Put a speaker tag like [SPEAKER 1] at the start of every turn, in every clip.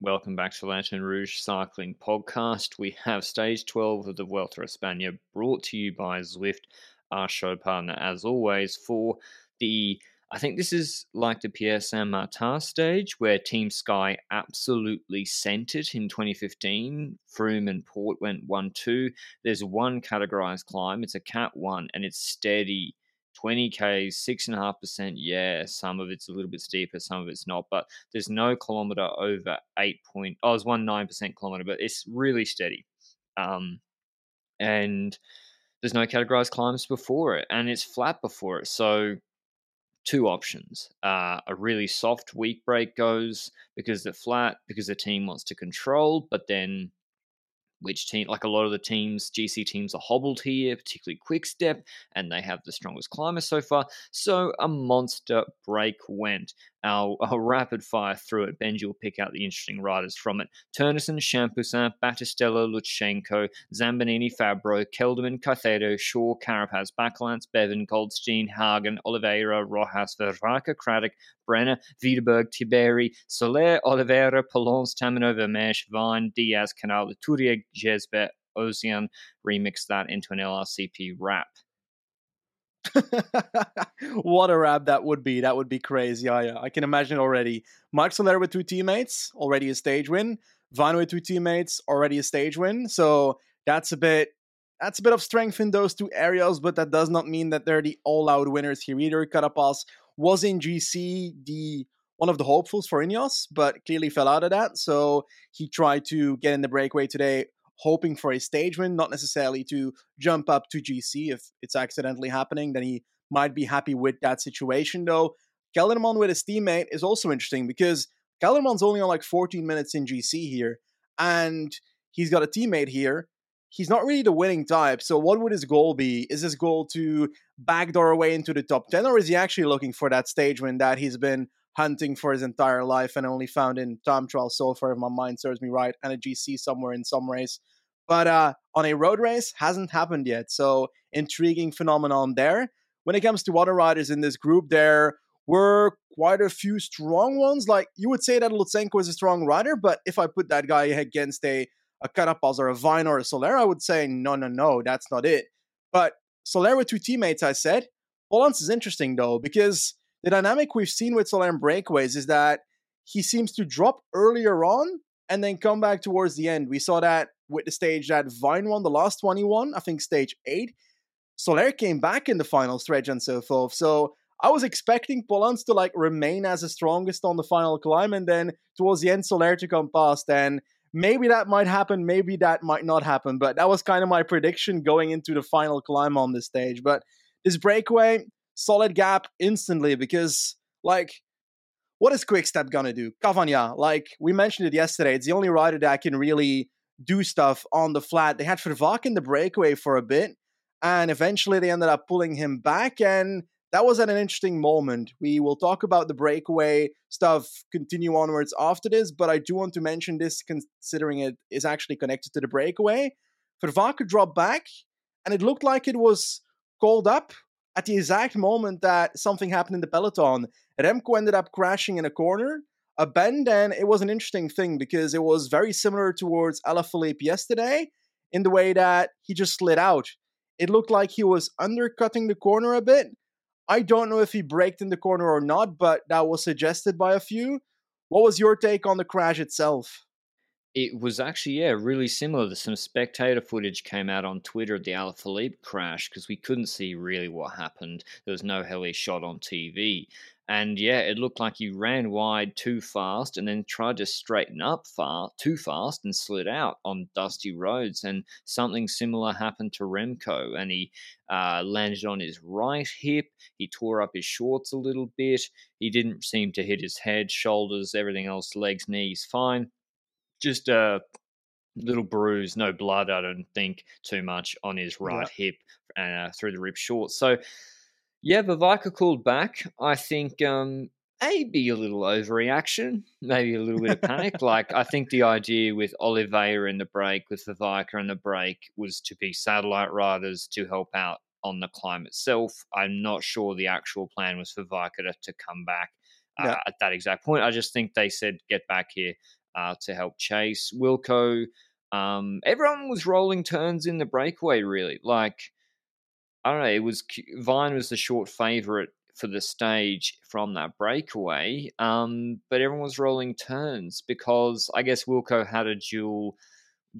[SPEAKER 1] Welcome back to Lanterne Rouge Cycling Podcast. We have stage 12 of the Vuelta a España brought to you by Zwift, our show partner, as always, for the I think this is like the Pierre Saint Martin stage where Team Sky absolutely sent it in 2015. Froome and Porte went 1 2. There's one categorized climb, it's a Cat 1, and it's steady. 20k, 6.5%. Yeah, some of it's a little bit steeper, some of it's not, but there's no kilometer over 8 point. Oh, one 9% kilometer, but it's really steady. Um, and there's no categorized climbs before it, and it's flat before it. So two options. Uh, a really soft weak break goes because they're flat, because the team wants to control, but then which team, like a lot of the teams, GC teams are hobbled here, particularly Quick Step, and they have the strongest climber so far. So a monster break went. Our, rapid fire through it. Benji will pick out the interesting riders from it. Ternesen, Champoussin, Battistella, Lutsenko, Zambanini, Fabbro, Kelderman, Caicedo, Shaw, Carapaz, Bakelants, Bevan, Goldstein, Hagen, Oliveira, Rojas, Vervaeke, Craddock, Brenner, Widerberg, Tiberi, Soler, Oliveira, Polanc, Taminiaux, Vermeersch, Vine, Diaz, Canal, Tourier, Gesbert, Ocean. Remix that into an LRCP rap.
[SPEAKER 2] what a rap that would be. That would be crazy. Yeah, uh, yeah. I can imagine already. Marc Soler with two teammates, already a stage win. Van with two teammates, already a stage win. So that's a bit that's a bit of strength in those two areas, but that does not mean that they're the all-out winners here either. Carapaz was in GC the one of the hopefuls for Ineos, but clearly fell out of that. So he tried to get in the breakaway today hoping for a stage win, not necessarily to jump up to GC if it's accidentally happening. Then he might be happy with that situation, though. Kelderman with his teammate is also interesting because Kelderman's only on like 14 minutes in GC here, and he's got a teammate here. He's not really the winning type. So, what would his goal be? Is his goal to backdoor away into the top 10, or is he actually looking for that stage win that he's been hunting for his entire life and only found in time trial so far, if my mind serves me right, and a GC somewhere in some race. But uh, on a road race, hasn't happened yet. So intriguing phenomenon there. When it comes to water riders in this group, there were quite a few strong ones. Like you would say that Lutsenko is a strong rider, but if I put that guy against a a Carapaz or a Vine or a Soler, I would say no, no, no, that's not it. But Soler with two teammates, I said. Polanc is interesting though because the dynamic we've seen with Soler breakaways is that he seems to drop earlier on and then come back towards the end. We saw that with the stage that Vine won, the last one he won, I think stage eight. Soler came back in the final stretch and so forth. So I was expecting Polanc to like remain as the strongest on the final climb, and then towards the end, Soler to come past. And maybe that might happen, maybe that might not happen. But that was kind of my prediction going into the final climb on this stage. But this breakaway, solid gap instantly because like what is Quickstep gonna do? Cavagna, like we mentioned it yesterday, it's the only rider that can really do stuff on the flat. They had Vervaeke in the breakaway for a bit, and eventually they ended up pulling him back, and that was at an interesting moment. We will talk about the breakaway stuff, continue onwards after this, but I do want to mention this considering it is actually connected to the breakaway. Vervaeke dropped back, and it looked like it was called up at the exact moment that something happened in the peloton, Remco ended up crashing in a corner, a bend, and it was an interesting thing because it was very similar towards Alaphilippe yesterday in the way that he just slid out. It looked like he was undercutting the corner a bit. I don't know if he braked in the corner or not, but that was suggested by a few. What was your take on the crash itself?
[SPEAKER 1] It was actually yeah really similar. Some spectator footage came out on Twitter of the Alaphilippe crash because we couldn't see really what happened. There was no heli shot on TV, And yeah, it looked like he ran wide too fast and then tried to straighten up far too fast and slid out on dusty roads. And something similar happened to Remco, and he uh, landed on his right hip. He tore up his shorts a little bit. He didn't seem to hit his head, shoulders, everything else, legs, knees, fine. Just a little bruise, no blood, I don't think, too much on his right hip uh, through the rib shorts. So yeah, Vervaeke called back. I think um, maybe a little overreaction, maybe a little bit of panic. like I think the idea with Oliveira in the break, with Vervaeke in the break, was to be satellite riders to help out on the climb itself. I'm not sure the actual plan was for Vika to, to come back uh, yeah. at that exact point. I just think they said get back here uh, to help chase Wilco. Um, everyone was rolling turns in the breakaway, really. Like I don't know. It was Vine was the short favorite for the stage from that breakaway, um, but everyone was rolling turns because I guess Wilco had a dual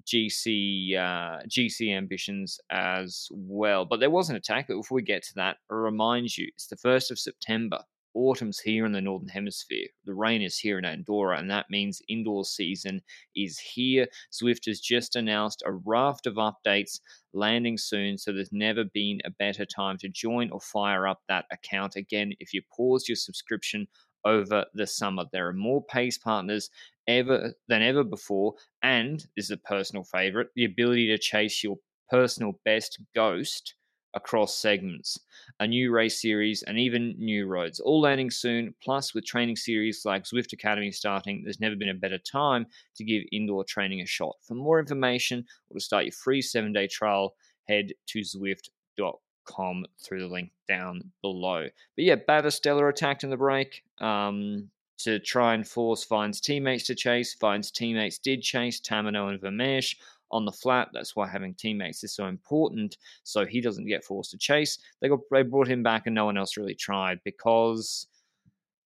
[SPEAKER 1] GC uh, GC ambitions as well. But there was an attack. But before we get to that, I remind you, it's the first of September autumn's here in the northern hemisphere. The rain is here in Andorra, and that means indoor season is here. Zwift has just announced a raft of updates landing soon, so there's never been a better time to join or fire up that account again. If you pause your subscription over the summer, there are more pace partners ever than ever before, and this is a personal favorite: the ability to chase your personal best ghost across segments, a new race series, and even new roads, all landing soon. Plus, with training series like Zwift Academy starting, there's never been a better time to give indoor training a shot. For more information or to start your free seven day trial, head to Zwift.com through the link down below. But yeah, Battistella attacked in the break. Um, to try and force Vine's teammates to chase. Vine's teammates did chase Taminiaux and Vermeersch on the flat. That's why having teammates is so important. So he doesn't get forced to chase. They got they brought him back, and no one else really tried because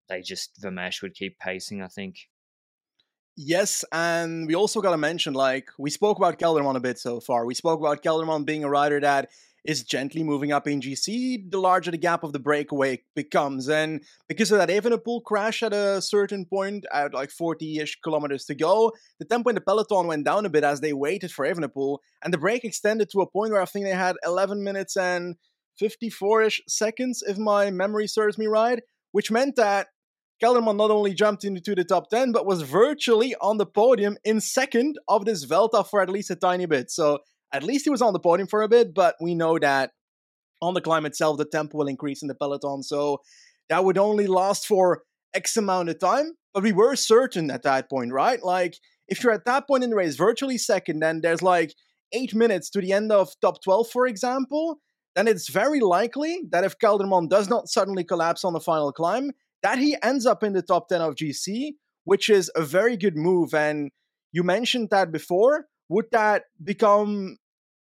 [SPEAKER 1] they just Vermeersch would keep pacing. I think.
[SPEAKER 2] Yes, and we also got to mention like we spoke about Kelderman a bit so far. We spoke about Kelderman being a rider that is gently moving up in GC, the larger the gap of the breakaway becomes. And because of that Evenepoel crash at a certain point, at like 40 ish kilometers to go, the tempo in the peloton went down a bit as they waited for Evenepoel. And the break extended to a point where I think they had 11 minutes and 54 ish seconds, if my memory serves me right, which meant that Kelderman not only jumped into the top 10, but was virtually on the podium in second of this Vuelta for at least a tiny bit. So at least he was on the podium for a bit, but we know that on the climb itself, the tempo will increase in the peloton. So that would only last for X amount of time. But we were certain at that point, right? Like, if you're at that point in the race, virtually second, then there's like eight minutes to the end of top 12, for example, then it's very likely that if Kelderman does not suddenly collapse on the final climb, that he ends up in the top 10 of GC, which is a very good move. And you mentioned that before. Would that become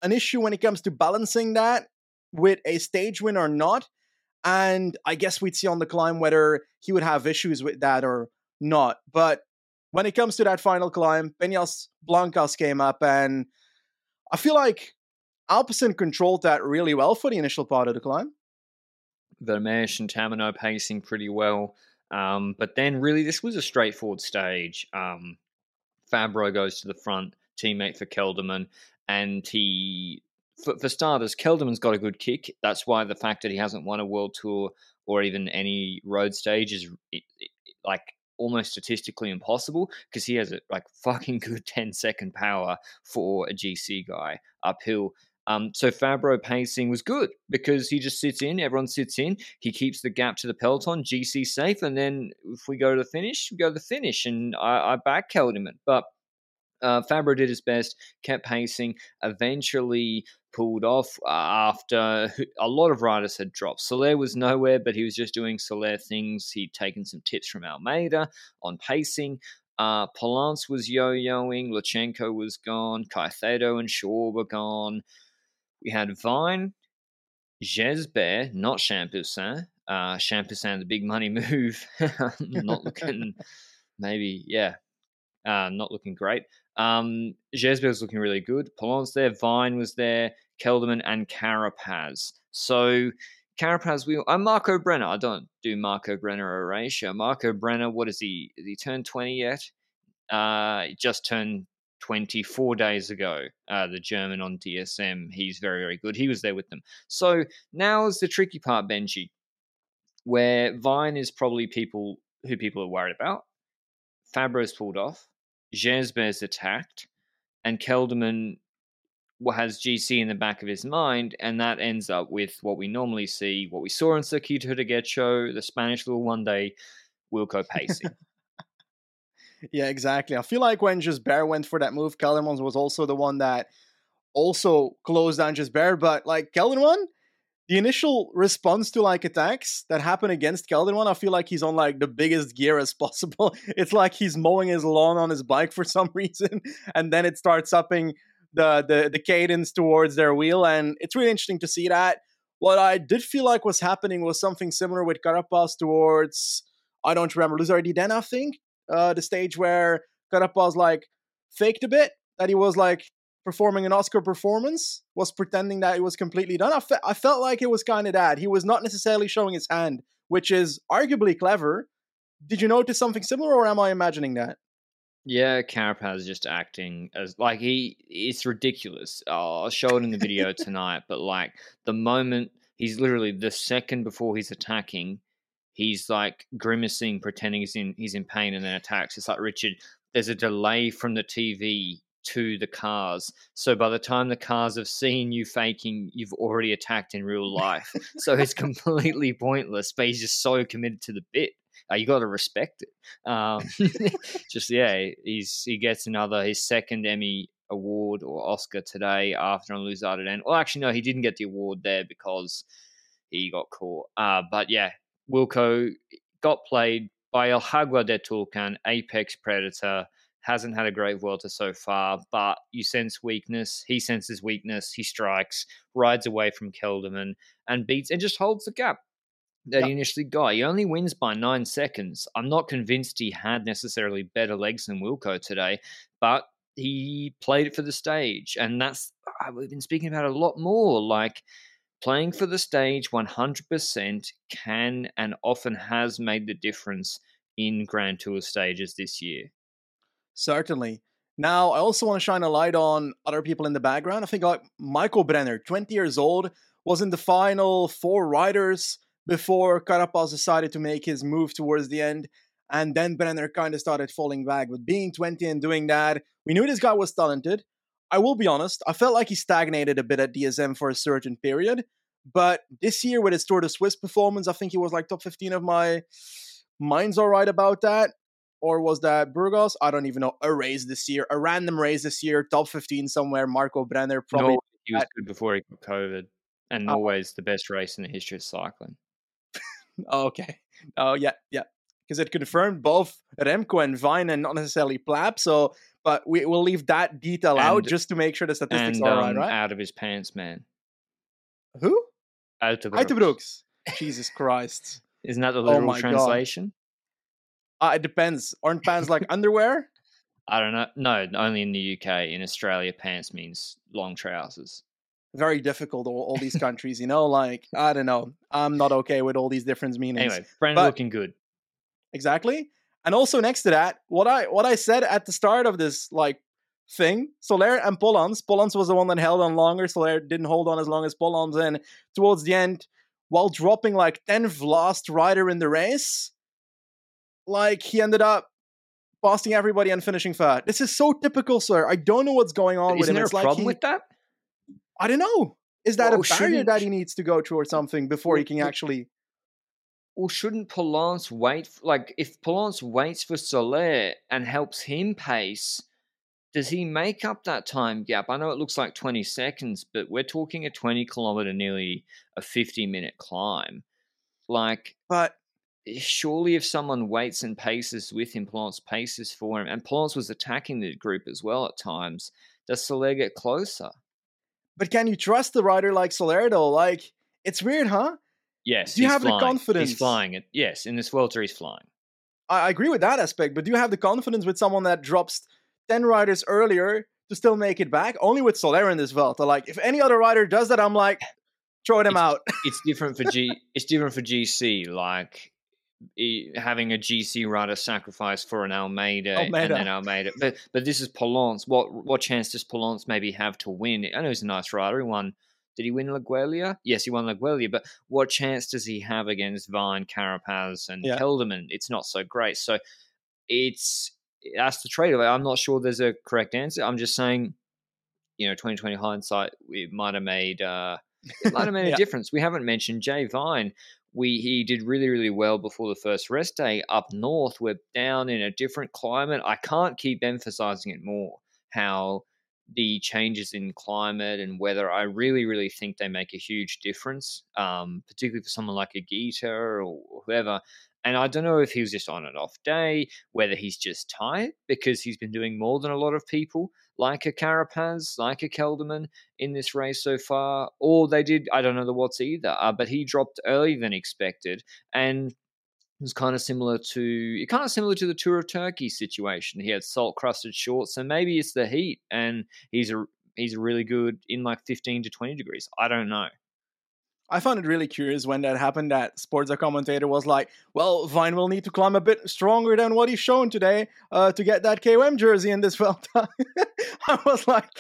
[SPEAKER 2] an issue when it comes to balancing that with a stage win or not. And I guess we'd see on the climb whether he would have issues with that or not. But when it comes to that final climb, Peñas Blancas came up, and I feel like Alpecin controlled that really well for the initial part of the climb.
[SPEAKER 1] Vermeersch and Taminiaux pacing pretty well. Um, but then, really, this was a straightforward stage. Um, Fabbro goes to the front, teammate for Kelderman, and he for, for starters, Kelderman's got a good kick. That's why the fact that he hasn't won a world tour or even any road stage is it, it, like almost statistically impossible because he has a like fucking good 10 second power for a GC guy uphill. Um, so Fabbro pacing was good because he just sits in, everyone sits in, he keeps the gap to the peloton, GC safe, and then if we go to the finish, we go to the finish, and I, I back Kelderman. But uh, Fabbro did his best, kept pacing, eventually pulled off uh, after a lot of riders had dropped. Soler was nowhere, but he was just doing Soler things. He'd taken some tips from Almeida on pacing. Uh, Polanc was yo-yoing. Lutsenko was gone. Caicedo and Shaw were gone. We had Vine, Gesbert, not Champoussin. Uh, Champoussin, the big money move, not looking, maybe, yeah, uh, not looking great. Um, was looking really good. Polanc there, Vine was there, Kelderman and Carapaz. So Carapaz, we I'm Marco Brenner. I don't do Marco Brenner erasure. Marco Brenner, what is he? Has he turned 20 yet? Uh, he just turned 24 days ago. Uh, the German on DSM. He's very, very good. He was there with them. So now is the tricky part, Benji, where Vine is probably people who people are worried about. Fabbro's pulled off. Gesbert's attacked. And Kelderman has GC in the back of his mind, and that ends up with what we normally see, what we saw in Circuito de Getxo, the Spanish little one day Wilco pacing.
[SPEAKER 2] yeah, exactly. I feel like when Gesbert went for that move, Kelderman was also the one that also closed down Gesbert, but like Kelderman, the initial response to like attacks that happen against Kelderman, I feel like he's on like the biggest gear as possible. It's like he's mowing his lawn on his bike for some reason, and then it starts upping the the the cadence towards their wheel, and it's really interesting to see that. What I did feel like was happening was something similar with Carapaz towards I don't remember Luz Ardiden, I think, uh, the stage where Carapaz like faked a bit that he was like performing an Oscar performance, was pretending that it was completely done. I, fe- I felt like it was kind of that. He was not necessarily showing his hand, which is arguably clever. Did you notice something similar, or am I imagining that?
[SPEAKER 1] Yeah, Carapaz just acting as like he it's ridiculous. Oh, I'll show it in the video tonight, but like the moment he's literally the second before he's attacking, he's like grimacing, pretending he's in he's in pain, and then attacks. It's like Richard. There's a delay from the TV to the cars. So by the time the cars have seen you faking, you've already attacked in real life. so it's completely pointless, but he's just so committed to the bit uh, you got to respect it. Um, just yeah, he's he gets another his second Emmy award or Oscar today after on Luz Ardiden. Well, actually, no, he didn't get the award there because he got caught. Uh, but yeah, Wilco got played by El Jaguar de Tulcan, Apex Predator. Hasn't had a great Vuelta so far, but you sense weakness. He senses weakness. He strikes, rides away from Kelderman, and beats and just holds the gap that yep. he initially got. He only wins by nine seconds. I'm not convinced he had necessarily better legs than Wilco today, but he played it for the stage. And that's, uh, we've been speaking about a lot more. Like, playing for the stage 100% can and often has made the difference in Grand Tour stages this year.
[SPEAKER 2] Certainly. Now, I also want to shine a light on other people in the background. I think like Michael Brenner, 20 years old, was in the final four riders before Carapaz decided to make his move towards the end. And then Brenner kind of started falling back. But being 20 and doing that, we knew this guy was talented. I will be honest, I felt like he stagnated a bit at DSM for a certain period. But this year, with his Tour de Suisse performance, I think he was like top 15 of my mind's all right about that. Or was that Burgos? I don't even know. A race this year, a random race this year, top 15 somewhere. Marco Brenner probably. No,
[SPEAKER 1] he was good before he got COVID. And uh, always the best race in the history of cycling.
[SPEAKER 2] Oh, okay. Oh, yeah, yeah. Because it confirmed both Remco and Vine and not necessarily Plapp. So, but we will leave that detail and, out just to make sure the statistics
[SPEAKER 1] and,
[SPEAKER 2] are
[SPEAKER 1] um,
[SPEAKER 2] right, right?
[SPEAKER 1] Out of his pants, man.
[SPEAKER 2] Who?
[SPEAKER 1] Uiterbrooks.
[SPEAKER 2] Brooks. Jesus Christ.
[SPEAKER 1] Isn't that the oh literal oh translation?
[SPEAKER 2] Uh, it depends. Aren't pants like underwear?
[SPEAKER 1] I don't know. No, only in the UK. In Australia, pants means long trousers
[SPEAKER 2] very difficult all, all these countries you know like i don't know i'm not okay with all these different meanings
[SPEAKER 1] anyway Brandon looking good
[SPEAKER 2] exactly and also next to that what i what i said at the start of this like thing soler and polanc polanc was the one that held on longer soler didn't hold on as long as polanc and towards the end while dropping like 10th last rider in the race like he ended up passing everybody and finishing fat this is so typical sir i don't know what's going on
[SPEAKER 1] Isn't
[SPEAKER 2] with him
[SPEAKER 1] there
[SPEAKER 2] it's
[SPEAKER 1] a
[SPEAKER 2] like
[SPEAKER 1] problem
[SPEAKER 2] he,
[SPEAKER 1] with that
[SPEAKER 2] I don't know. Is that well, a barrier that he needs to go through or something before well, he can actually?
[SPEAKER 1] Well, shouldn't Polanc wait? Like, if Polanc waits for Soler and helps him pace, does he make up that time gap? I know it looks like 20 seconds, but we're talking a 20 kilometer, nearly a 50 minute climb. Like,
[SPEAKER 2] but
[SPEAKER 1] surely if someone waits and paces with him, Polanc paces for him, and Polanc was attacking the group as well at times, does Soler get closer?
[SPEAKER 2] But can you trust the rider like Soler? Solerdo? Like, it's weird, huh?
[SPEAKER 1] Yes.
[SPEAKER 2] Do you have
[SPEAKER 1] flying.
[SPEAKER 2] the confidence?
[SPEAKER 1] He's flying it. Yes, in this Vuelta, he's flying.
[SPEAKER 2] I, agree with that aspect, but do you have the confidence with someone that drops 10 riders earlier to still make it back? Only with Soler in this Vuelta. Like, if any other rider does that, I'm like, Throw them
[SPEAKER 1] it's,
[SPEAKER 2] out.
[SPEAKER 1] it's different for G. It's different for GC. Like having a GC rider sacrifice for an Almeida, Almeida, and then Almeida. But but this is Polanc. What what chance does Polanc maybe have to win? I know he's a nice rider. He won. Did he win Laigueglia? Yes, he won Laigueglia. But what chance does he have against Vine, Carapaz, and yeah. Kelderman? It's not so great. So it's that's the trade off. I'm not sure there's a correct answer. I'm just saying, you know, 2020 hindsight, it might have made. Uh, it might have made yeah. a difference. We haven't mentioned Jay Vine we he did really really well before the first rest day up north. We're down in a different climate. I can't keep emphasizing it more how the changes in climate and weather i really really think they make a huge difference um, particularly for someone like a Gita or whoever and I don't know if he was just on an off day, whether he's just tired because he's been doing more than a lot of people, like a Carapaz, like a Kelderman in this race so far, or they did, I don't know the what's either, uh, but he dropped earlier than expected. And it was kind of similar to kind of similar to the Tour of Turkey situation. He had salt crusted shorts, so maybe it's the heat, and he's a he's really good in like fifteen to twenty degrees. I don't know.
[SPEAKER 2] I found it really curious when that happened that Sporza commentator was like, well, Vine will need to climb a bit stronger than what he's shown today uh, to get that KOM jersey in this Vuelta. I was like,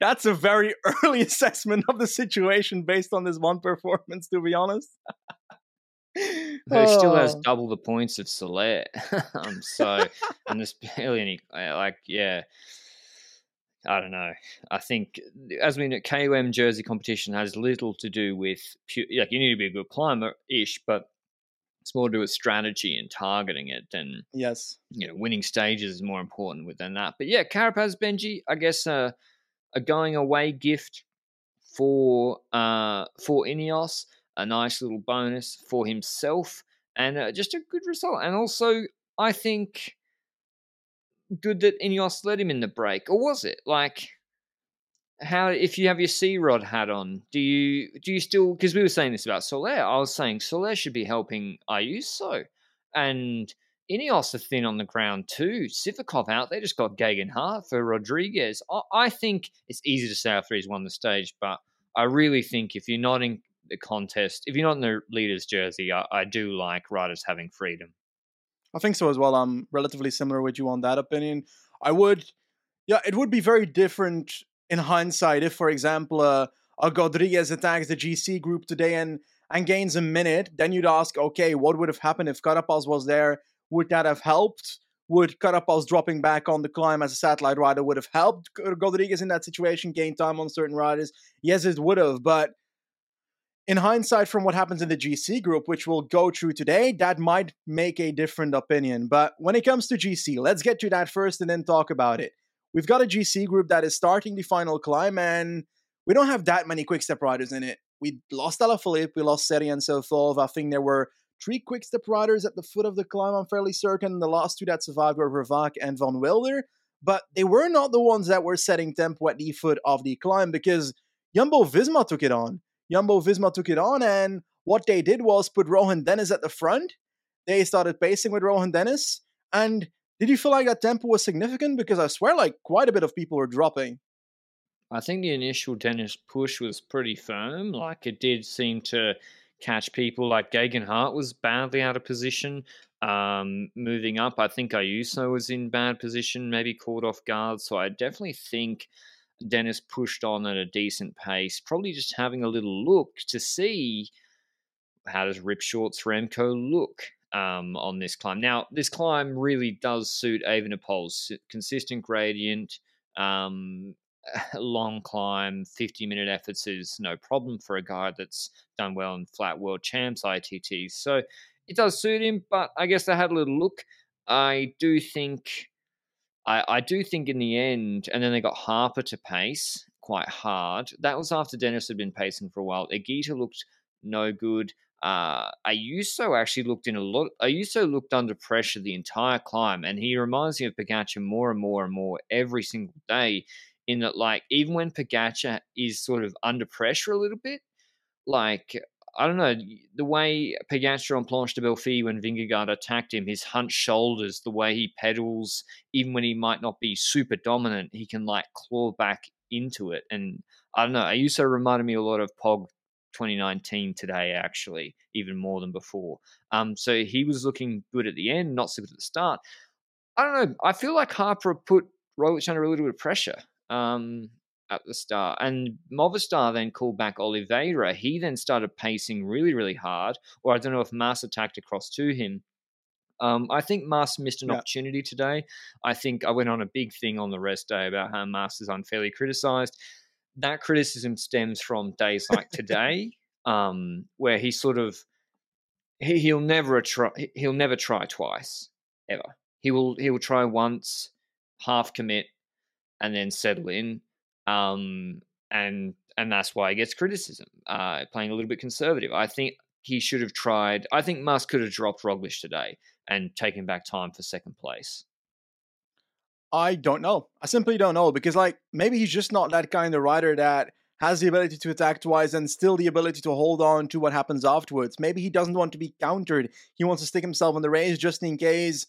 [SPEAKER 2] that's a very early assessment of the situation based on this one performance, to be honest.
[SPEAKER 1] He oh. still has oh. double the points of Soler. um, so, and there's barely any, like, yeah. I don't know. I think, as we know, KOM jersey competition has little to do with pure, like you need to be a good climber ish, but it's more to do with strategy and targeting it And
[SPEAKER 2] yes,
[SPEAKER 1] you know, winning stages is more important than that. But yeah, Carapaz Benji, I guess uh, a going away gift for uh, for Ineos, a nice little bonus for himself, and uh, just a good result. And also, I think good that Ineos let him in the break, or was it like? How if you have your C Rod hat on, do you do you still? Because we were saying this about Soler. I was saying Soler should be helping Ayuso, and Ineos are thin on the ground too. Sivakov out. They just got Geoghegan Hart for Rodriguez. I, I think it's easy to say after he's won the stage, but I really think if you're not in the contest, if you're not in the leader's jersey, I, I do like riders having freedom.
[SPEAKER 2] I think so as well. I'm relatively similar with you on that opinion. I would, yeah, it would be very different in hindsight if, for example, uh, a Rodriguez attacks the GC group today and and gains a minute. Then you'd ask, okay, what would have happened if Carapaz was there? Would that have helped? Would Carapaz dropping back on the climb as a satellite rider would have helped Rodriguez in that situation gain time on certain riders? Yes, it would have, but in hindsight, from what happens in the GC group, which we'll go through today, that might make a different opinion. But when it comes to GC, let's get to that first and then talk about it. We've got a GC group that is starting the final climb, and we don't have that many quickstep riders in it. We lost Alaphilippe, we lost Serry and Sofov. I think there were three quickstep riders at the foot of the climb, I'm fairly certain. The last two that survived were Vervaeke and Van Wilder, but they were not the ones that were setting tempo at the foot of the climb because Jumbo Visma took it on. Jumbo Visma took it on, and what they did was put Rohan Dennis at the front. They started pacing with Rohan Dennis. And did you feel like that tempo was significant? Because I swear, like, quite a bit of people were dropping.
[SPEAKER 1] I think the initial Dennis push was pretty firm. Like, it did seem to catch people. Like, Geoghegan Hart was badly out of position. Um, moving up, I think Ayuso was in bad position, maybe caught off guard. So I definitely think Dennis pushed on at a decent pace, probably just having a little look to see how does Rip Shorts Remco look um, on this climb. Now, this climb really does suit Evenepoel's consistent gradient, um, long climb, 50 minute efforts is no problem for a guy that's done well in flat world champs ITTs. So it does suit him, but I guess I had a little look. I do think I, I do think in the end, and then they got Harper to pace quite hard. That was after Dennis had been pacing for a while. Higuita looked no good. Uh, Ayuso actually looked in a lot. Ayuso looked under pressure the entire climb, and he reminds me of Pogacar more and more and more every single day. In that, like, even when Pogacar is sort of under pressure a little bit, like I don't know, the way Pogacar on Planche de Belfi when Vingegaard attacked him, his hunched shoulders, the way he pedals, even when he might not be super dominant, he can like claw back into it. And I don't know, Ayuso reminded me a lot of Pog 2019 today, actually, even more than before. Um, so he was looking good at the end, not so good at the start. I don't know. I feel like Harper put Roglic under a little bit of pressure um, at the start. And Movistar then called back Oliveira. He then started pacing really, really hard. Or I don't know if Mas attacked across to him. Um, I think Mas missed an yeah. opportunity today. I think I went on a big thing on the rest day about how Mas is unfairly criticised. That criticism stems from days like today, um, where he sort of he, he'll never try he'll never try twice ever. He will he will try once, half commit, and then settle in. Um, and and that's why he gets criticism, uh, playing a little bit conservative. I think he should have tried. I think Musk could have dropped Roglic today and taken back time for second place.
[SPEAKER 2] I don't know. I simply don't know because, like, maybe he's just not that kind of rider that has the ability to attack twice and still the ability to hold on to what happens afterwards. Maybe he doesn't want to be countered. He wants to stick himself in the race just in case.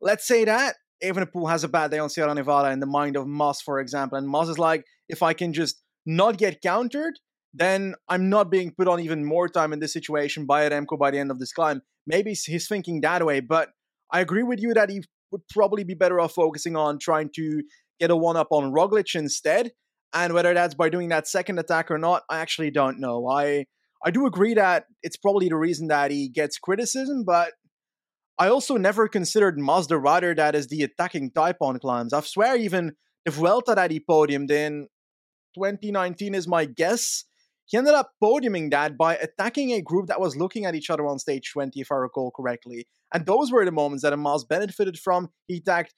[SPEAKER 2] Let's say that Evenepoel has a bad day on Sierra Nevada in the mind of Mas, for example, and Mas is like, if I can just not get countered, then I'm not being put on even more time in this situation by Remco by the end of this climb. Maybe he's thinking that way, but I agree with you that he would probably be better off focusing on trying to get a one up on Roglic instead. And whether that's by doing that second attack or not, I actually don't know. I I do agree that it's probably the reason that he gets criticism, but I also never considered Mazda rider that as the attacking type on climbs. I swear even the Vuelta that he podiumed in 2019 is my guess. He ended up podiuming that by attacking a group that was looking at each other on stage 20, if I recall correctly. And those were the moments that Mas benefited from. He attacked,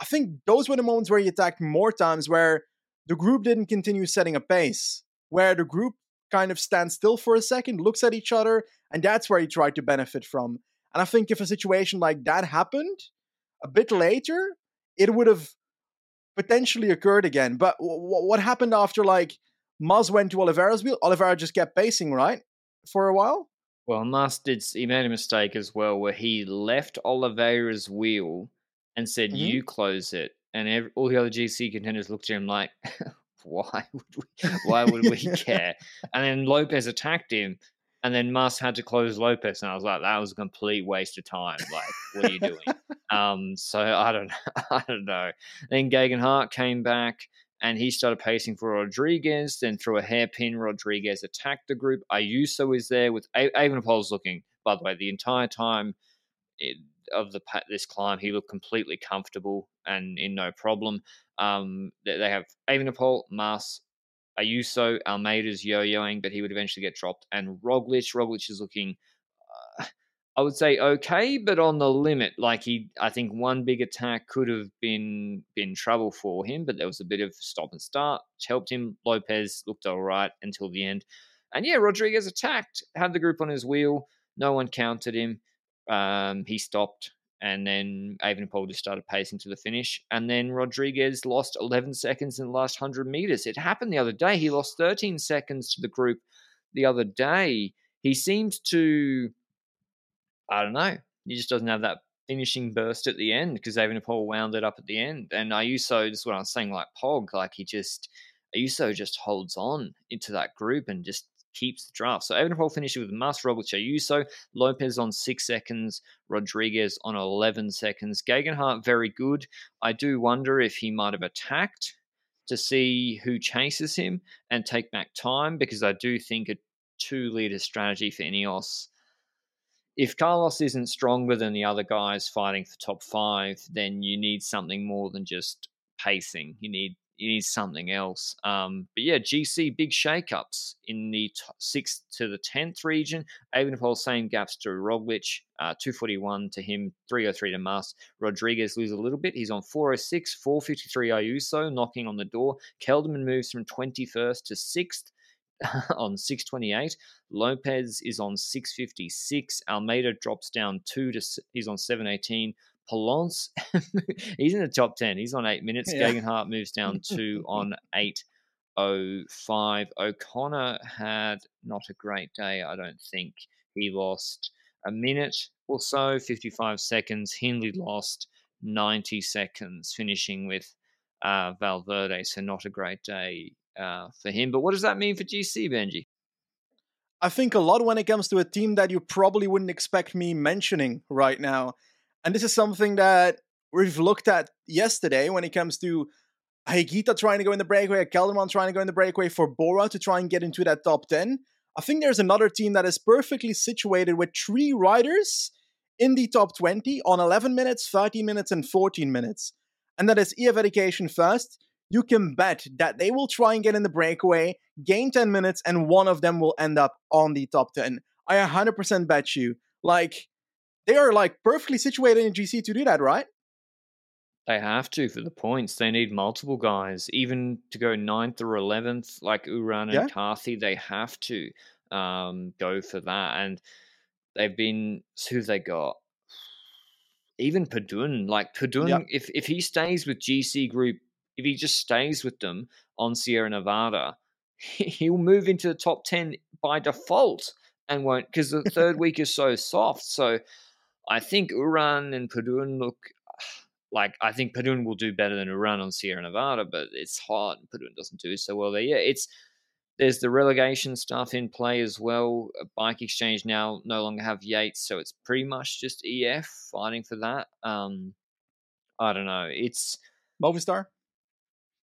[SPEAKER 2] I think those were the moments where he attacked more times where the group didn't continue setting a pace, where the group kind of stands still for a second, looks at each other, and that's where he tried to benefit from. And I think if a situation like that happened a bit later, it would have potentially occurred again. But w- what happened after like Mas went to Oliveira's wheel? Oliveira just kept pacing, right, for a while.
[SPEAKER 1] Well, Mas did. He made a mistake as well, where he left Oliveira's wheel and said, mm-hmm. "You close it," and every, all the other GC contenders looked at him like, "Why would we? Why would we care?" And then Lopez attacked him, and then Mas had to close Lopez, and I was like, that was a complete waste of time. Like, what are you doing? um, so I don't, I don't know. Then Geoghegan Hart came back, and he started pacing for Rodriguez. Then through a hairpin, Rodriguez attacked the group. Ayuso is there with Evenepoel's looking. By the way, the entire time of the this climb, he looked completely comfortable and in no problem. Um, they, have Evenepoel, Mas, Ayuso, Almeida's yo-yoing, but he would eventually get dropped. And Roglic, Roglic is looking, uh, I would say okay, but on the limit. Like he, I think one big attack could have been been trouble for him, but there was a bit of stop and start, which helped him. Lopez looked all right until the end, and yeah, Rodriguez attacked, had the group on his wheel. No one counted him. Um, he stopped and then Evenepoel just started pacing to the finish. And then Rodriguez lost 11 seconds in the last 100 meters. It happened the other day. He lost 13 seconds to the group the other day. He seems to, I don't know, he just doesn't have that finishing burst at the end because Evenepoel wound it up at the end. And Ayuso, this is what I was saying, like Pog, like he just, Ayuso just holds on into that group and just keeps the draft. So Evenepoel finishes with Mas, Roglic, Ayuso, Lopez on six seconds, Rodriguez on 11 seconds. Geoghegan Hart, very good. I do wonder if he might have attacked to see who chases him and take back time because I do think a two leader strategy for Ineos. If Carlos isn't stronger than the other guys fighting for top five, then you need something more than just pacing. You need it is something else. Um, but yeah, GC big shakeups in the t- sixth to the tenth region. Evenepoel same gaps to Roglic, uh, 241 to him, 303 to Mas. Rodriguez loses a little bit. He's on 406, 453 Ayuso knocking on the door. Kelderman moves from 21st to sixth. on 628. Lopez is on 656. Almeida drops down two to he's on 718. Polanc, he's in the top 10. He's on eight minutes. Yeah. Geoghegan Hart moves down to on 8.05. O'Connor had not a great day, I don't think. He lost a minute or so, 55 seconds. Hindley lost 90 seconds, finishing with uh, Valverde. So not a great day uh, for him. But what does that mean for GC, Benji?
[SPEAKER 2] I think a lot when it comes to a team that you probably wouldn't expect me mentioning right now. And this is something that we've looked at yesterday when it comes to Higuita trying to go in the breakaway, Kelderman trying to go in the breakaway for Bora to try and get into that top 10. I think there's another team that is perfectly situated with three riders in the top 20 on 11 minutes, 13 minutes, and 14 minutes. And that is EF Education first. You can bet that they will try and get in the breakaway, gain 10 minutes, and one of them will end up on the top 10. I 100% bet you. Like, they are like perfectly situated in GC to do that, right?
[SPEAKER 1] They have to for the points. They need multiple guys, even to go ninth or eleventh, like Uran and
[SPEAKER 2] Yeah.
[SPEAKER 1] Carthy. They have to um, go for that, and they've been who they got. Even Padun, like Padun,
[SPEAKER 2] Yeah.
[SPEAKER 1] if if he stays with GC Group, if he just stays with them on Sierra Nevada, he'll move into the top ten by default and won't because the third week is so soft. So I think Uran and Padun look like I think Padun will do better than Uran on Sierra Nevada, but it's hard. Padun doesn't do so well there. Yeah, it's there's the relegation stuff in play as well. Bike Exchange now no longer have Yates, so it's pretty much just EF fighting for that. Um, I don't know. It's
[SPEAKER 2] Movistar?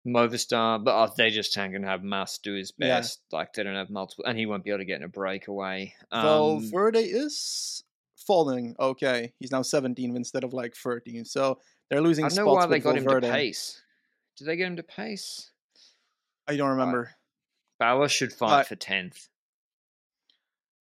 [SPEAKER 1] Movistar, but oh, they just ain't gonna have Mas do his
[SPEAKER 2] Yeah.
[SPEAKER 1] best. Like they don't have multiple, and he won't be able to get in a breakaway. Um,
[SPEAKER 2] Valverde is falling. Okay, he's now 17 instead of like 13. So they're losing
[SPEAKER 1] I don't know why they got him to pace. Did they get him to pace?
[SPEAKER 2] I don't remember.
[SPEAKER 1] Bauer should fight
[SPEAKER 2] Uh,
[SPEAKER 1] for tenth.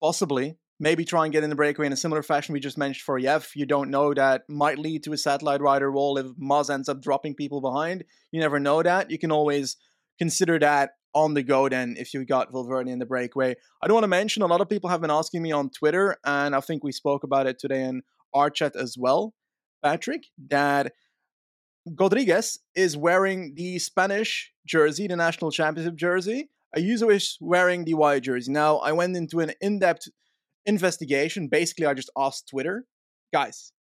[SPEAKER 2] Possibly. Maybe try and get in the breakaway in a similar fashion we just mentioned for Yev. You don't know that might lead to a satellite rider role if Mas ends up dropping people behind. You never know that. You can always consider that on the go then if you got Valverde in the breakaway. I don't want to mention a lot of people have been asking me on Twitter, and I think we spoke about it today in our chat as well, Patrick, that Rodriguez is wearing the Spanish jersey, the national championship jersey. Ayuso is wearing the white jersey. Now, I went into an in depth investigation. Basically, I just asked Twitter, guys,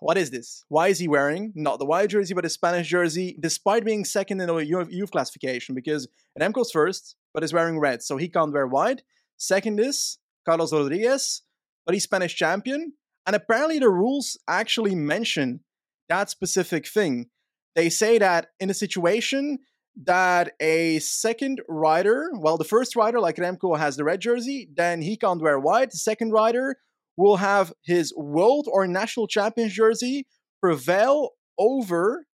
[SPEAKER 2] what is this? Why is he wearing not the white jersey, but a Spanish jersey, despite being second in the youth classification? Because Remco's first, but is wearing red, so he can't wear white. Second is Carlos Rodriguez, but he's Spanish champion. And apparently, the rules actually mention that specific thing. They say that in a situation that a second rider, well, the first rider, like Remco, has the red jersey, then he can't wear white. The second rider will have his world or national champions jersey prevail over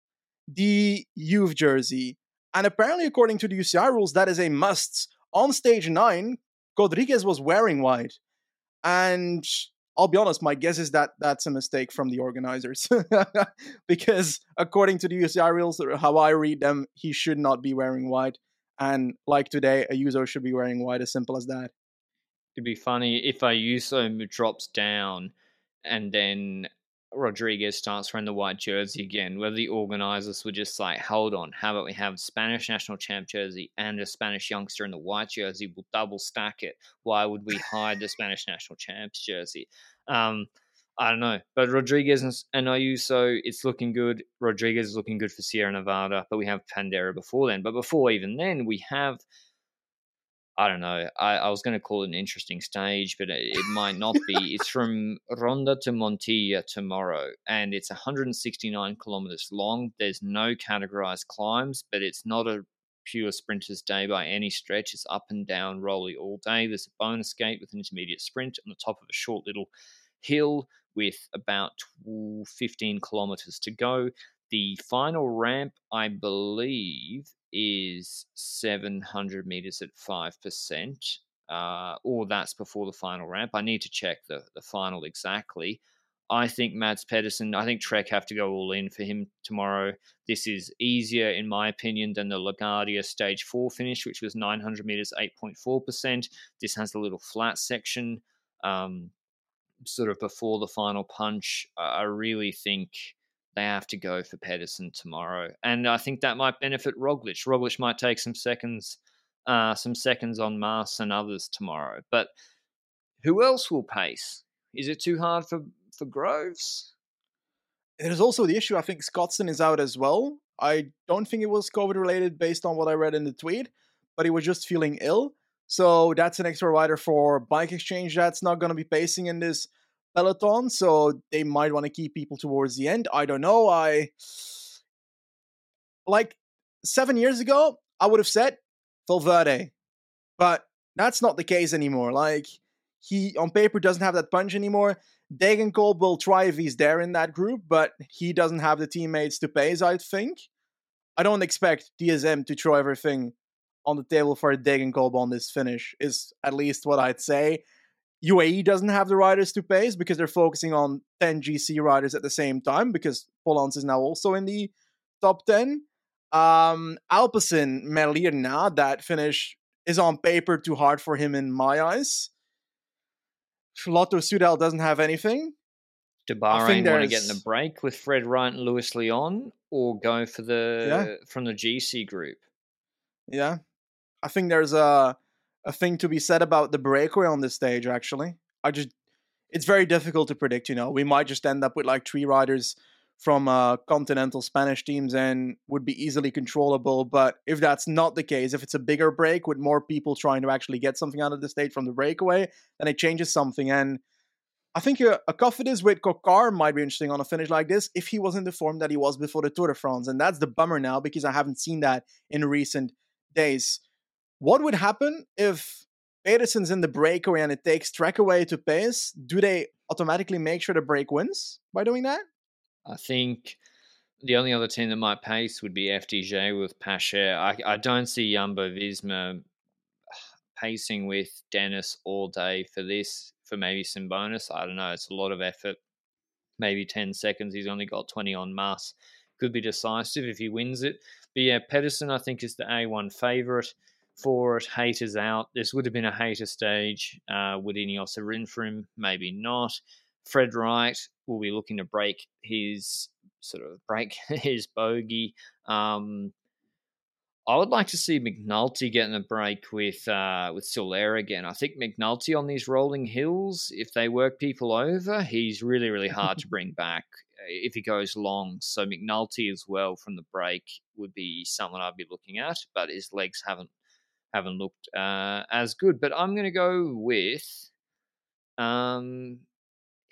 [SPEAKER 2] the youth jersey. And apparently, according to the UCI rules, that is a must. On stage nine, Rodriguez was wearing white. And I'll be honest, my guess is that that's a mistake from the organizers. because according to the UCI rules, how I read them, he should not be wearing white. And like today, a user should be wearing white, as simple as that.
[SPEAKER 1] It'd be funny if Ayuso drops down and then Rodriguez starts wearing the white jersey again, whether the organizers were just like, hold on, how about we have Spanish national champ jersey and a Spanish youngster in the white jersey? We'll double stack it. Why would we hide the Spanish national champs jersey? Um, I don't know. But Rodriguez and, Ayuso, it's looking good. Rodriguez is looking good for Sierra Nevada, but we have Pandera before then. But before even then, we have I don't know. I, I was going to call it an interesting stage, but it, it might not be. it's from Ronda to Montilla tomorrow, and it's 169 kilometers long. There's no categorized climbs, but it's not a pure sprinter's day by any stretch. It's up and down, rolly all day. There's a bonus gate with an intermediate sprint on the top of a short little hill with about 12, 15 kilometers to go. The final ramp, I believe, is 700 meters at 5%, uh, or that's before the final ramp. I need to check the, the final exactly. I think Mads Pedersen, I think Trek have to go all in for him tomorrow. This is easier, in my opinion, than the LaGuardia stage four finish, which was 900 meters, 8.4%. This has a little flat section, um, sort of before the final punch. I really think they have to go for Pedersen tomorrow, and I think that might benefit Roglic. Roglic might take some seconds, uh, some seconds on Mars and others tomorrow. But who else will pace? Is it too hard for for Groves?
[SPEAKER 2] There's also the issue. I think Scotson is out as well. I don't think it was COVID related based on what I read in the tweet, but he was just feeling ill. So that's an extra rider for Bike Exchange that's not going to be pacing in this peloton. So they might want to keep people towards the end. I don't know. I like seven years ago, I would have said Valverde, but that's not the case anymore. Like he on paper doesn't have that punch anymore. Degenkolb will try if he's there in that group, but he doesn't have the teammates to pace, I think. I don't expect DSM to throw everything on the table for Degenkolb on this finish, is at least what I'd say. UAE doesn't have the riders to pace because they're focusing on 10 GC riders at the same time because Polanc is now also in the top 10. Um, Alpecin, Merlierna, that finish is on paper too hard for him in my eyes. Lotto Soudal doesn't have anything.
[SPEAKER 1] Do Bahrain want to get in the break with Fred Wright and Luis Leon or go for the yeah. from the GC group?
[SPEAKER 2] Yeah. I think there's a a thing to be said about the breakaway on this stage actually. I just it's very difficult to predict, you know. We might just end up with like three riders from uh, continental Spanish teams and would be easily controllable. But if that's not the case, if it's a bigger break with more people trying to actually get something out of the state from the breakaway, then it changes something. And I think a, Cofidis with Coquard might be interesting on a finish like this if he was in the form that he was before the Tour de France. And that's the bummer now because I haven't seen that in recent days. What would happen if Pedersen's in the breakaway and it takes Trek away to pace? Do they automatically make sure the break wins by doing that?
[SPEAKER 1] I think the only other team that might pace would be FDJ with Pacher. I, I don't see Jumbo Visma pacing with Dennis all day for this, for maybe some bonus. I don't know. It's a lot of effort. Maybe 10 seconds. He's only got 20 on Mas. Could be decisive if he wins it. But yeah, Pedersen, I think, is the A1 favourite for it. Haters out. This would have been a hater stage. Uh, would Ineos have ridden for him? Maybe not. Fred Wright will be looking to break his sort of break his bogey. Um, I would like to see McNulty getting a break with uh, with Soler again. I think McNulty on these rolling hills, if they work people over, he's really really hard to bring back uh, if he goes long. So McNulty as well from the break would be someone I'd be looking at, but his legs haven't haven't looked uh, as good. But I'm going to go with um,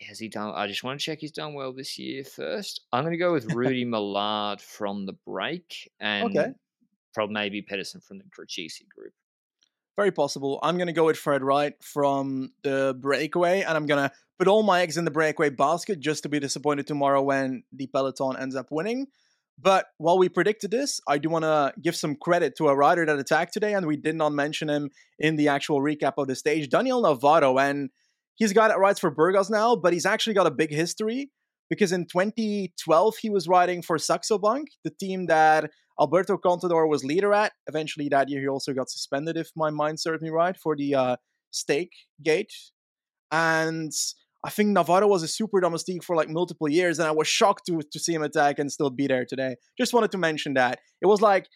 [SPEAKER 1] has he done? I just want to check he's done well this year first. I'm going to go with Rudy Molard from the break and okay. probably maybe Pedersen from the GC group.
[SPEAKER 2] Very possible. I'm going to go with Fred Wright from the breakaway, and I'm going to put all my eggs in the breakaway basket just to be disappointed tomorrow when the peloton ends up winning. But while we predicted this, I do want to give some credit to a rider that attacked today, and we did not mention him in the actual recap of the stage, Daniel Navarro. And he's got it rides for Burgos now, but he's actually got a big history because in 2012 he was riding for Saxo Bank, the team that Alberto Contador was leader at. Eventually that year he also got suspended, if my mind serves me right, for the uh, steak gate. And I think Navarro was a super domestique for like multiple years, and I was shocked to to see him attack and still be there today. Just wanted to mention that it was like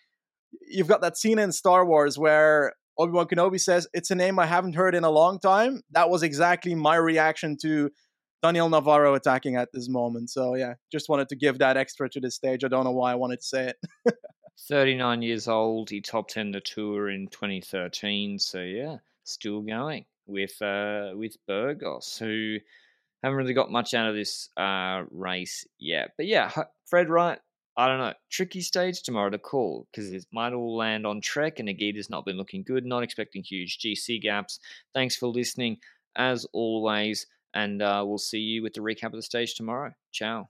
[SPEAKER 2] you've got that scene in Star Wars where Obi Wan Kenobi says, It's a name I haven't heard in a long time. That was exactly my reaction to Daniel Navarro attacking at this moment. So, yeah, just wanted to give that extra to this stage. I don't know why I wanted to say it.
[SPEAKER 1] 39 years old. He top 10 the tour in 2013. So, yeah, still going with uh, with Burgos, who haven't really got much out of this uh, race yet. But yeah, Fred Wright, I don't know. Tricky stage tomorrow to call because it might all land on Trek and Higuita's not been looking good. Not expecting huge GC gaps. Thanks for listening as always, and uh, we'll see you with the recap of the stage tomorrow. Ciao.